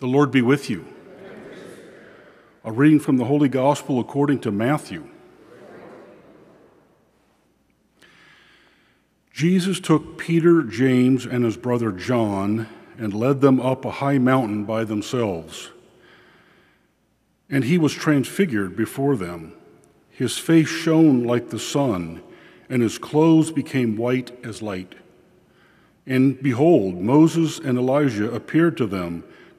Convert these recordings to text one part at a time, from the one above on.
The Lord be with you. A reading from the Holy Gospel according to Matthew. Jesus took Peter, James, and his brother John and led them up a high mountain by themselves. And he was transfigured before them. His face shone like the sun, and his clothes became white as light. And behold, Moses and Elijah appeared to them,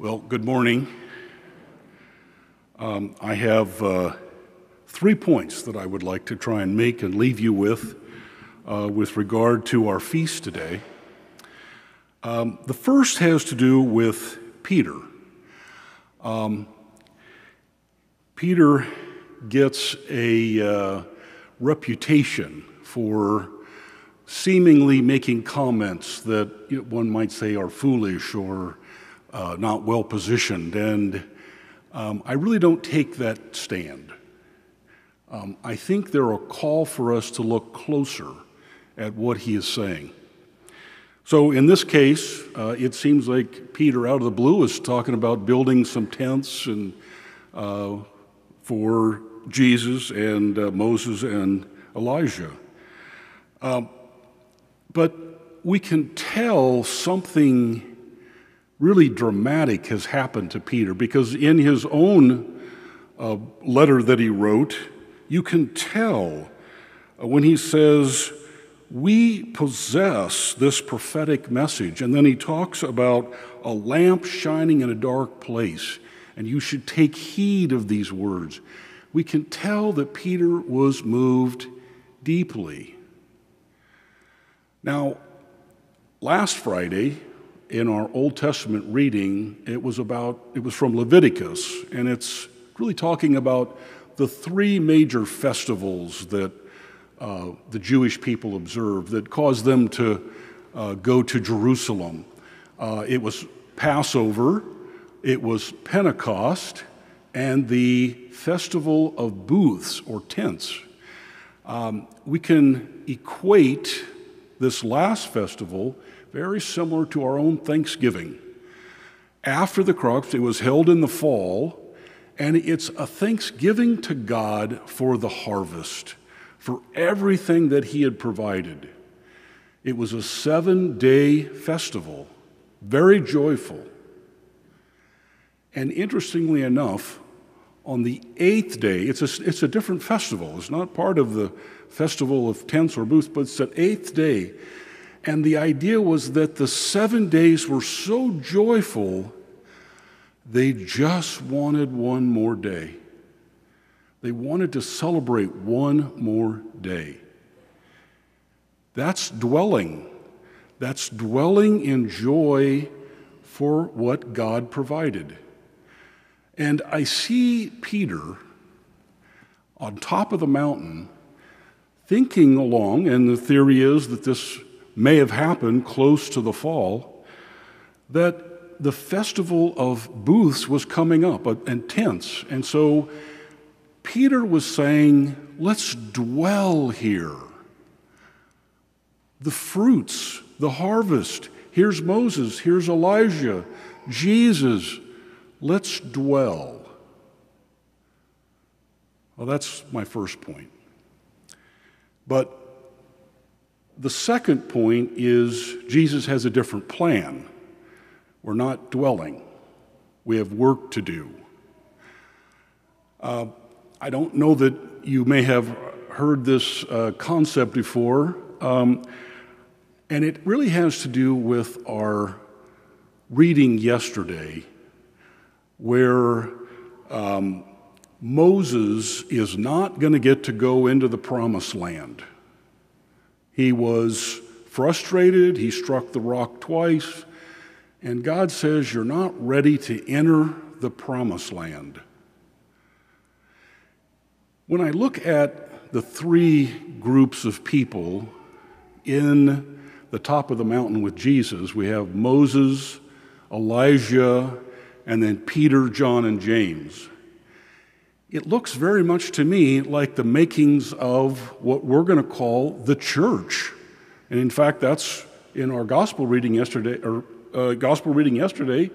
Well, good morning. Um, I have uh, three points that I would like to try and make and leave you with uh, with regard to our feast today. Um, the first has to do with Peter. Um, Peter gets a uh, reputation for seemingly making comments that one might say are foolish or uh, not well positioned. And um, I really don't take that stand. Um, I think there are a call for us to look closer at what he is saying. So in this case, uh, it seems like Peter, out of the blue, is talking about building some tents and uh, for Jesus and uh, Moses and Elijah. Um, but we can tell something really dramatic has happened to Peter because in his own uh, letter that he wrote, you can tell uh, when he says, We possess this prophetic message. And then he talks about a lamp shining in a dark place, and you should take heed of these words. We can tell that Peter was moved deeply. Now, last Friday, in our Old Testament reading, it was about, it was from Leviticus, and it's really talking about the three major festivals that uh, the Jewish people observed that caused them to uh, go to Jerusalem. Uh, it was Passover, it was Pentecost, and the festival of booths or tents. Um, we can equate this last festival very similar to our own Thanksgiving. After the crops, it was held in the fall, and it's a thanksgiving to God for the harvest, for everything that He had provided. It was a seven day festival, very joyful. And interestingly enough, on the eighth day, it's a, it's a different festival. It's not part of the festival of tents or booths, but it's the eighth day. And the idea was that the seven days were so joyful, they just wanted one more day. They wanted to celebrate one more day. That's dwelling. That's dwelling in joy for what God provided. And I see Peter on top of the mountain thinking along, and the theory is that this may have happened close to the fall, that the festival of booths was coming up uh, and tents. And so Peter was saying, let's dwell here. The fruits, the harvest. Here's Moses, here's Elijah, Jesus. Let's dwell. Well, that's my first point. But the second point is Jesus has a different plan. We're not dwelling, we have work to do. Uh, I don't know that you may have heard this uh, concept before, um, and it really has to do with our reading yesterday, where um, Moses is not going to get to go into the promised land. He was frustrated, he struck the rock twice, and God says, You're not ready to enter the promised land. When I look at the three groups of people in the top of the mountain with Jesus, we have Moses, Elijah, and then Peter, John, and James. It looks very much to me like the makings of what we're going to call the church. And in fact, that's in our gospel reading yesterday, or uh, gospel reading yesterday.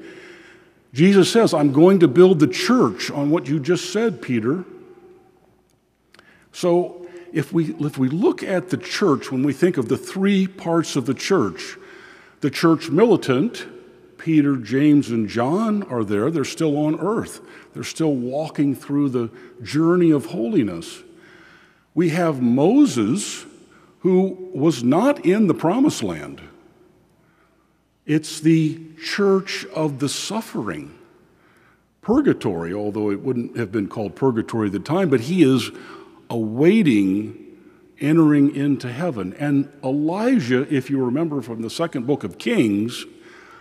Jesus says, I'm going to build the church on what you just said, Peter. So if we, if we look at the church, when we think of the three parts of the church, the church militant, Peter, James, and John are there. They're still on earth, they're still walking through the journey of holiness. We have Moses, who was not in the promised land. It's the church of the suffering. Purgatory, although it wouldn't have been called purgatory at the time, but he is awaiting entering into heaven. And Elijah, if you remember from the second book of Kings,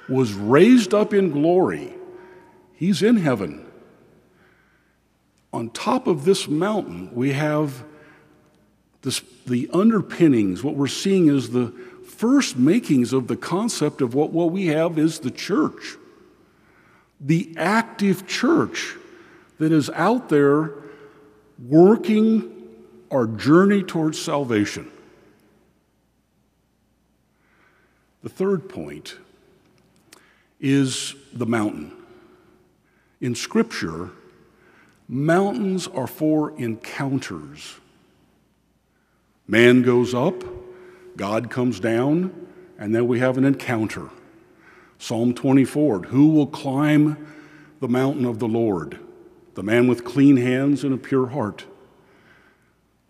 was raised up in glory. He's in heaven. On top of this mountain, we have this, the underpinnings. What we're seeing is the first makings of the concept of what, what we have is the church. The active church that is out there working our journey towards salvation. The third point is the mountain. In Scripture, mountains are for encounters. Man goes up, God comes down, and then we have an encounter. Psalm 24 Who will climb the mountain of the Lord? The man with clean hands and a pure heart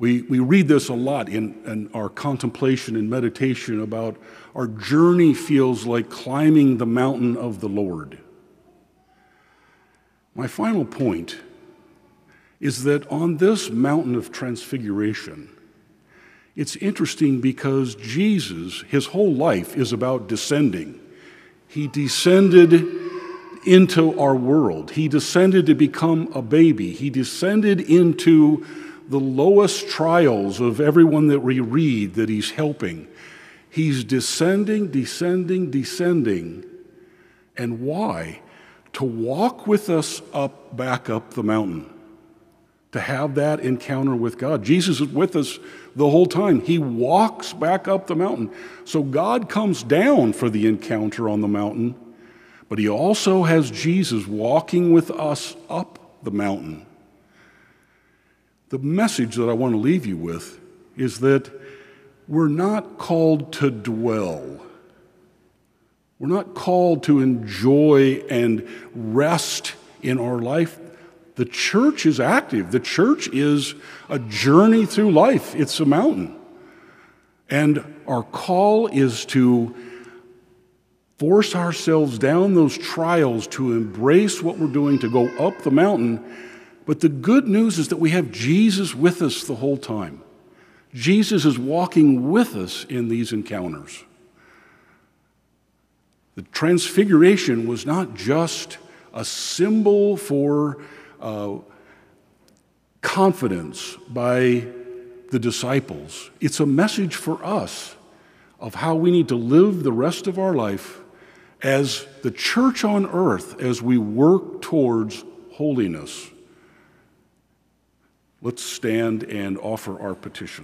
we, we read this a lot in, in our contemplation and meditation about our journey feels like climbing the mountain of the Lord. My final point is that on this mountain of transfiguration, it's interesting because Jesus, his whole life is about descending. He descended into our world, he descended to become a baby, he descended into the lowest trials of everyone that we read that he's helping. He's descending, descending, descending. And why? To walk with us up, back up the mountain, to have that encounter with God. Jesus is with us the whole time. He walks back up the mountain. So God comes down for the encounter on the mountain, but He also has Jesus walking with us up the mountain. The message that I want to leave you with is that we're not called to dwell. We're not called to enjoy and rest in our life. The church is active. The church is a journey through life, it's a mountain. And our call is to force ourselves down those trials, to embrace what we're doing, to go up the mountain but the good news is that we have Jesus with us the whole time. Jesus is walking with us in these encounters. The transfiguration was not just a symbol for uh, confidence by the disciples, it's a message for us of how we need to live the rest of our life as the church on earth as we work towards holiness. Let's stand and offer our petition.